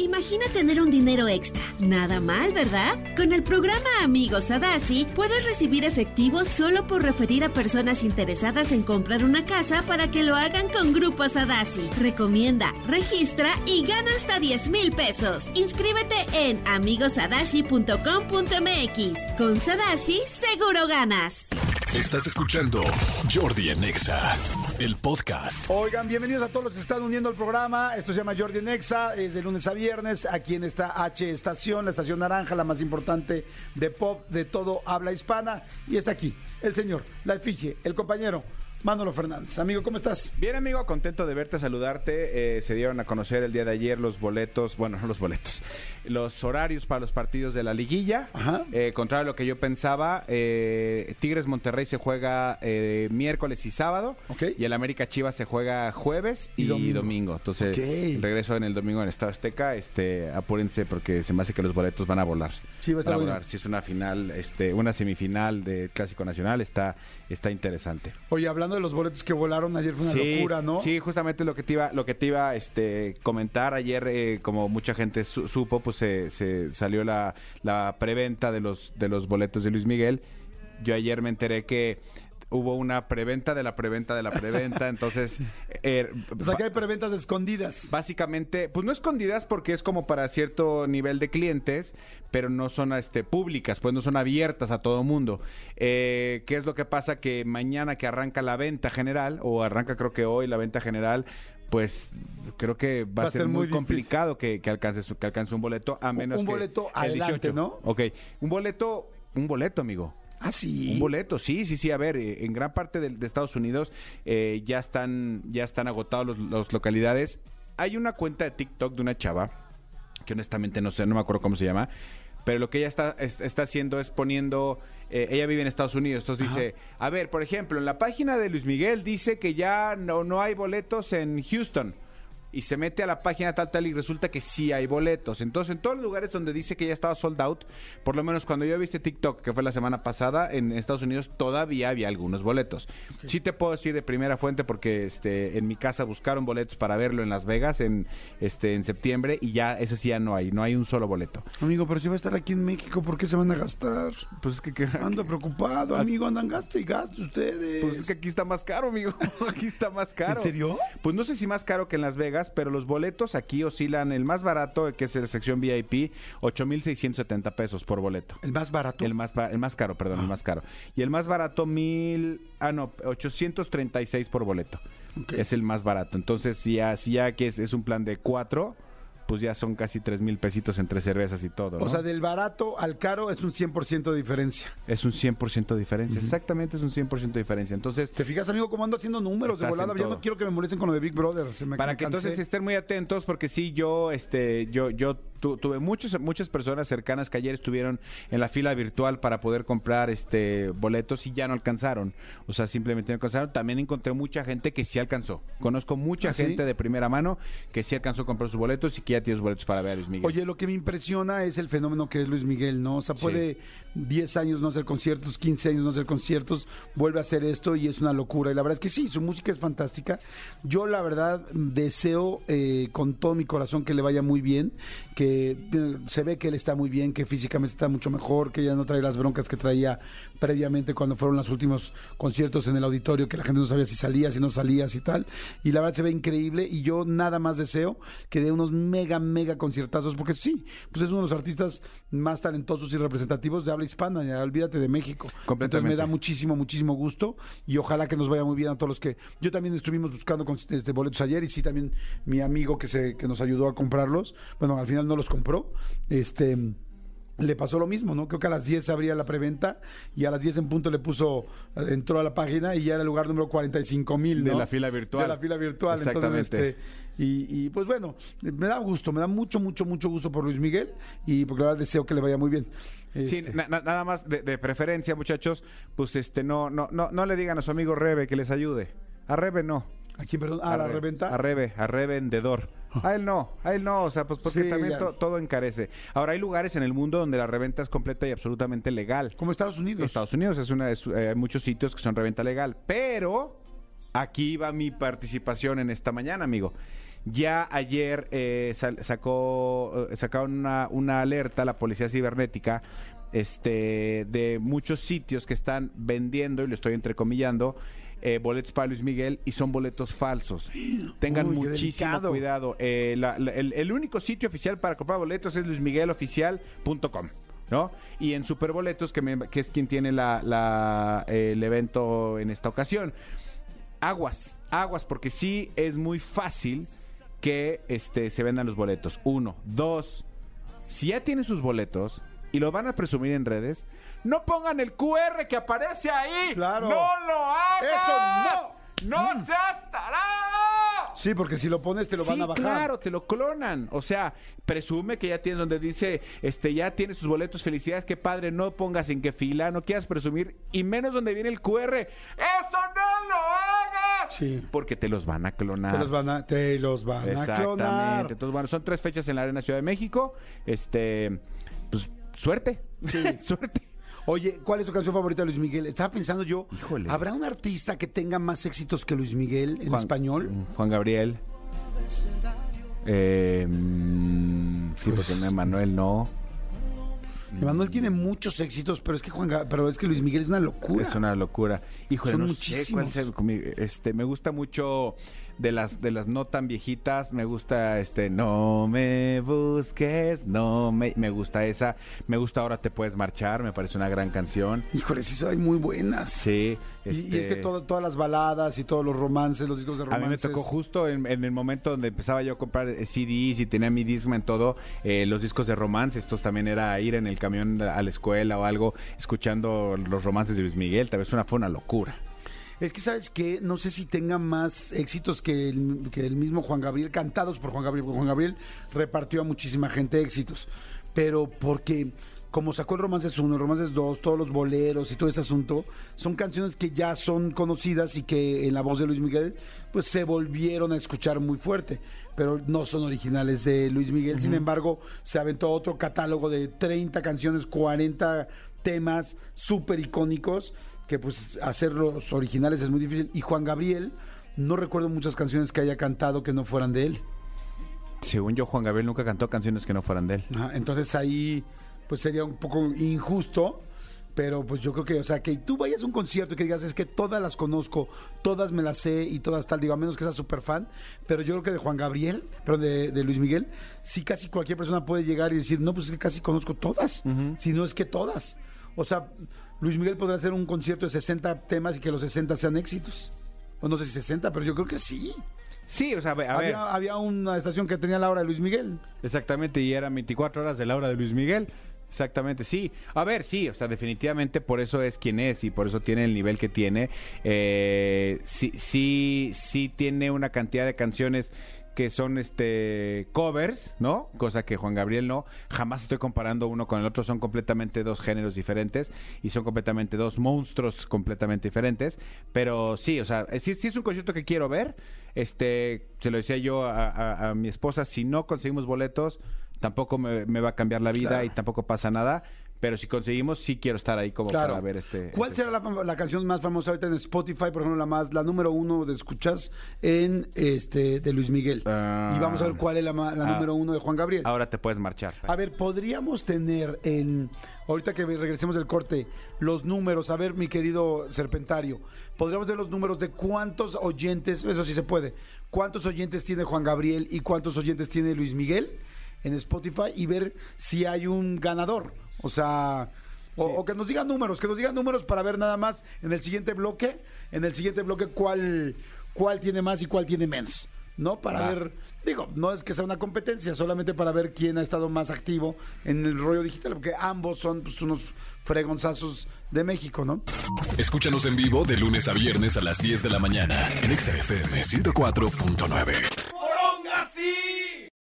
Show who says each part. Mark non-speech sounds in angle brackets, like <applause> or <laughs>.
Speaker 1: Imagina tener un dinero extra. Nada mal, ¿verdad? Con el programa Amigos Sadasi puedes recibir efectivo solo por referir a personas interesadas en comprar una casa para que lo hagan con Grupo Sadasi. Recomienda, registra y gana hasta 10 mil pesos. Inscríbete en amigosadasi.com.mx. Con Sadasi seguro ganas.
Speaker 2: Estás escuchando Jordi Anexa, el podcast.
Speaker 3: Oigan, bienvenidos a todos los que están uniendo al programa. Esto se llama Jordi Nexa, es de lunes a viernes. Aquí en esta H estación, la estación naranja, la más importante de pop de todo habla hispana. Y está aquí el señor, la efigie, el compañero. Manolo Fernández. Amigo, ¿cómo estás?
Speaker 4: Bien, amigo, contento de verte, saludarte. Eh, se dieron a conocer el día de ayer los boletos, bueno, no los boletos, los horarios para los partidos de la liguilla.
Speaker 3: Ajá.
Speaker 4: Eh, contrario a lo que yo pensaba, eh, Tigres Monterrey se juega eh, miércoles y sábado.
Speaker 3: Ok.
Speaker 4: Y el América Chivas se juega jueves
Speaker 3: Y
Speaker 4: y,
Speaker 3: domingo.
Speaker 4: domingo. Entonces, regreso en el domingo en Estado Azteca. Este, apúrense porque se me hace que los boletos van a volar.
Speaker 3: Sí, va a estar
Speaker 4: Van a volar. Si es una final, este, una semifinal de Clásico Nacional, está, está interesante.
Speaker 3: Oye, hablando de los boletos que volaron ayer, fue una locura, ¿no?
Speaker 4: Sí, justamente lo que te iba, lo que te iba este, comentar ayer, eh, como mucha gente su- supo, pues se, se salió la, la preventa de los, de los boletos de Luis Miguel. Yo ayer me enteré que hubo una preventa de la preventa de la preventa, entonces... <laughs> eh,
Speaker 3: O sea, que hay preventas escondidas.
Speaker 4: Básicamente, pues no escondidas porque es como para cierto nivel de clientes, pero no son este, públicas, pues no son abiertas a todo mundo. Eh, ¿Qué es lo que pasa? Que mañana que arranca la venta general, o arranca creo que hoy la venta general, pues creo que va, a ser, muy, complicado que, que alcance que alcance un boleto a menos
Speaker 3: un
Speaker 4: que
Speaker 3: boleto
Speaker 4: el
Speaker 3: adelante,
Speaker 4: 18.
Speaker 3: ¿no?
Speaker 4: Ok, un boleto, un boleto, amigo.
Speaker 3: Ah, sí.
Speaker 4: Un boleto, sí, sí, sí. A ver, eh, en gran parte de, de Estados Unidos eh, ya están ya están agotados los, los localidades. Hay una cuenta de TikTok de una chava que honestamente no sé, no me acuerdo cómo se llama. Pero lo que ella está, es- está haciendo es poniendo, eh, ella vive en Estados Unidos, entonces dice, a ver, por ejemplo, en la página de Luis Miguel dice que ya no, no hay boletos en Houston. Y se mete a la página tal tal y resulta que sí hay boletos. Entonces, en todos los lugares donde dice que ya estaba sold out, por lo menos cuando yo viste TikTok, que fue la semana pasada, en Estados Unidos todavía había algunos boletos. Sí te puedo decir de primera fuente porque este en mi casa buscaron boletos para verlo en Las Vegas en este en septiembre y ya ese sí ya no hay, no hay un solo boleto.
Speaker 3: Amigo, pero si va a estar aquí en México, ¿por qué se van a gastar?
Speaker 4: Pues es que, que-
Speaker 3: Ando preocupado, amigo, andan gasto y gasto ustedes.
Speaker 4: pues es que aquí está más caro, amigo. <laughs> aquí está más caro.
Speaker 3: ¿En serio?
Speaker 4: Pues no sé si más caro que en Las Vegas, pero los boletos aquí oscilan el más barato, que es la sección VIP, 8.670 pesos por boleto.
Speaker 3: ¿El más barato?
Speaker 4: El más, el más caro, perdón, el más caro. Y el más barato, mil, ah, no, 836 por boleto. Es el más barato. Entonces, si ya, si ya que es, es un plan de cuatro, pues ya son casi tres mil pesitos entre cervezas y todo.
Speaker 3: O sea, del barato al caro es un 100% de diferencia.
Speaker 4: Es un 100% de diferencia. Exactamente, es un 100% de diferencia. Entonces,
Speaker 3: ¿Te fijas, amigo, cómo ando haciendo números de volada? Ya
Speaker 4: todo.
Speaker 3: no quiero que me molesten con lo de Big Brother. Se me
Speaker 4: para que
Speaker 3: cansé.
Speaker 4: entonces estén muy atentos porque sí yo este yo yo tu- tuve muchos muchas personas cercanas que ayer estuvieron en la fila virtual para poder comprar este boletos y ya no alcanzaron o sea simplemente no alcanzaron también encontré mucha gente que sí alcanzó conozco mucha
Speaker 3: ¿Ah, sí?
Speaker 4: gente de primera mano que sí alcanzó a comprar sus boletos y que ya tiene sus boletos para ver a Luis Miguel
Speaker 3: Oye, lo que me impresiona es el fenómeno que es Luis Miguel, ¿no? O sea, puede 10 años no hacer conciertos, 15 años no hacer conciertos, vuelve a hacer esto y es una locura. Y la verdad es que sí, su música es fantástica. Yo, la verdad, deseo eh, con todo mi corazón que le vaya muy bien, que eh, se ve que él está muy bien, que físicamente está mucho mejor, que ya no trae las broncas que traía previamente cuando fueron los últimos conciertos en el auditorio, que la gente no sabía si salías, si no salías y tal. Y la verdad se ve increíble y yo nada más deseo que dé unos mega, mega conciertazos, porque sí, pues es uno de los artistas más talentosos y representativos de habla hispana, ya olvídate de México. Entonces me da muchísimo, muchísimo gusto y ojalá que nos vaya muy bien a todos los que... Yo también estuvimos buscando con- este, boletos ayer y sí, también mi amigo que, se, que nos ayudó a comprarlos, bueno, al final no los compró, este le pasó lo mismo, ¿no? Creo que a las 10 se abría la preventa y a las 10 en punto le puso, entró a la página y ya era el lugar número 45 mil,
Speaker 4: De
Speaker 3: ¿no?
Speaker 4: la fila virtual.
Speaker 3: De la fila virtual. Entonces,
Speaker 4: Exactamente.
Speaker 3: este, y, y, pues bueno, me da gusto, me da mucho, mucho, mucho gusto por Luis Miguel y porque la verdad deseo que le vaya muy bien.
Speaker 4: Sí,
Speaker 3: Este,
Speaker 4: na- na- nada más de, de preferencia, muchachos, pues este no, no, no, no le digan a su amigo Rebe que les ayude. A Rebe no.
Speaker 3: ¿A quién, perdón? ¿A la
Speaker 4: Re-
Speaker 3: reventa?
Speaker 4: A Rebe, a revendedor. <laughs> A él no, a él no, o sea, pues porque
Speaker 3: Sí,
Speaker 4: también to- todo encarece. Ahora, hay lugares en el mundo donde la reventa es completa y absolutamente legal.
Speaker 3: Como Estados Unidos.
Speaker 4: Estados Unidos es una, es, eh, hay muchos sitios que son reventa legal, pero aquí va mi participación en esta mañana, amigo. Ya ayer eh, sacó, eh, sacaron una, una alerta la policía cibernética este, de muchos sitios que están vendiendo, y lo estoy entrecomillando, eh, boletos para Luis Miguel y son boletos falsos. Tengan
Speaker 3: Uy,
Speaker 4: muchísimo cuidado. Eh, la- la- el, el único sitio oficial para comprar boletos es luismigueloficial.com. ¿No? Y en Superboletos, que, me- que es quien tiene la, la- el evento en esta ocasión. Aguas, aguas, porque sí es muy fácil que este, se vendan los boletos. Uno. Dos. Si ya tienen sus boletos y lo van a presumir en redes, no pongan el QR que aparece ahí.
Speaker 3: Claro.
Speaker 4: No lo hagan.
Speaker 3: ¡Eso
Speaker 4: no! ¡No seas tarado!
Speaker 3: Sí, porque si lo pones te lo
Speaker 4: sí,
Speaker 3: van a bajar.
Speaker 4: claro, te lo clonan. O sea, presume que ya tiene donde dice, este, ya tienes tus boletos, felicidades, qué padre, no pongas en qué fila, no quieras presumir, y menos donde viene el QR. ¡Eso no lo hagas!
Speaker 3: Sí.
Speaker 4: Porque te los van a clonar.
Speaker 3: Te los van a, te los van a
Speaker 4: Exactamente.
Speaker 3: clonar.
Speaker 4: Entonces, bueno, son tres fechas en la Arena Ciudad de México. Este, pues, suerte. <laughs> suerte.
Speaker 3: Oye, ¿cuál es tu canción favorita de Luis Miguel? Estaba pensando yo,
Speaker 4: Híjole.
Speaker 3: ¿habrá un artista que tenga más éxitos que Luis Miguel en
Speaker 4: Juan-
Speaker 3: español?
Speaker 4: Juan Gabriel. Eh, mm, sí, porque no, Manuel no.
Speaker 3: Emanuel tiene muchos éxitos, pero es que Juan Ga- pero es que Luis Miguel es una locura.
Speaker 4: Es una locura. Híjole,
Speaker 3: Son
Speaker 4: no sé
Speaker 3: muchísimos.
Speaker 4: cuál este, me gusta mucho de las de las no tan viejitas, me gusta este No me busques, no me me gusta esa, me gusta Ahora te puedes marchar, me parece una gran canción.
Speaker 3: Híjole, sí son muy buenas.
Speaker 4: Sí,
Speaker 3: Y- Y, es que
Speaker 4: este,
Speaker 3: todo- todas las baladas y todos los romances, los discos de
Speaker 4: A
Speaker 3: romances.
Speaker 4: mí me tocó justo en, en el momento donde empezaba yo a comprar eh, CDs y tenía mi Discman todo, eh, los discos de romance. Estos también era ir en el camión a la escuela o algo, escuchando los romances de Luis Miguel. Tal vez una, fue una locura.
Speaker 3: Es que, ¿sabes qué? No sé si tenga más éxitos que el, que el mismo Juan Gabriel, cantados por Juan Gabriel, porque Juan Gabriel repartió a muchísima gente éxitos. Pero porque, como sacó el Romances 1, el Romances 2, todos los boleros y todo ese asunto, son canciones que ya son conocidas y que en la voz de Luis Miguel, pues se volvieron a escuchar muy fuerte. Pero no son originales de Luis Miguel. Sin embargo, se aventó otro catálogo de 30 canciones, 40 temas súper icónicos que pues hacerlos originales es muy difícil. Y Juan Gabriel, no recuerdo muchas canciones que haya cantado que no fueran de él.
Speaker 4: Según yo, Juan Gabriel nunca cantó canciones que no fueran de él.
Speaker 3: Ajá, Entonces ahí pues sería un poco injusto. Pero pues yo creo que, o sea, que tú vayas a un concierto y que digas, es que todas las conozco, todas me las sé y todas tal, digo, a menos que seas súper fan, pero yo creo que de Juan Gabriel, pero de, de Luis Miguel, sí casi cualquier persona puede llegar y decir, no, pues es que casi conozco todas, si no es que todas. O sea, Luis Miguel podrá hacer un concierto de 60 temas y que los 60 sean éxitos. O no sé si 60, pero yo creo que sí.
Speaker 4: Sí, o sea, a ver,
Speaker 3: había, había una estación que tenía la hora de Luis Miguel.
Speaker 4: exactamente, y eran 24 horas de la hora de Luis Miguel. Exactamente, sí. A ver, sí, o sea, definitivamente por eso es quien es y por eso tiene el nivel que tiene. Eh, sí, sí, sí tiene una cantidad de canciones que son este covers, ¿no? Cosa que Juan Gabriel no. Jamás estoy comparando uno con el otro, son completamente dos géneros diferentes y son completamente dos monstruos completamente diferentes. Pero sí, o sea, eh, sí, sí es un concierto que quiero ver. Este, se lo decía yo a, a- a mi esposa, si no conseguimos boletos, tampoco me, me va a cambiar la vida
Speaker 3: Claro.
Speaker 4: y tampoco pasa nada. Pero si conseguimos, sí quiero estar ahí como
Speaker 3: Claro.
Speaker 4: para ver este.
Speaker 3: ¿Cuál
Speaker 4: este-
Speaker 3: será la, la canción más famosa ahorita en Spotify, por ejemplo, la más, la número uno de escuchas en este de Luis Miguel?
Speaker 4: Ah.
Speaker 3: y vamos a ver cuál es la, la
Speaker 4: Ah.
Speaker 3: número uno de Juan Gabriel.
Speaker 4: Ahora te puedes marchar.
Speaker 3: A ver, podríamos tener en ahorita que regresemos del corte los números. A ver, mi querido Serpentario, podríamos tener los números de cuántos oyentes, eso sí se puede, cuántos oyentes tiene Juan Gabriel y cuántos oyentes tiene Luis Miguel en Spotify y ver si hay un ganador. O sea, o, o que nos digan números, que nos digan números para ver nada más en el siguiente bloque, en el siguiente bloque cuál, cuál tiene más y cuál tiene menos. ¿No? Para ver, digo, no es que sea una competencia, solamente para ver quién ha estado más activo en el rollo digital, porque ambos son pues, unos fregonzazos de México, ¿no?
Speaker 2: Escúchanos en vivo de lunes a viernes a las 10 de la mañana en Exa FM 104.9.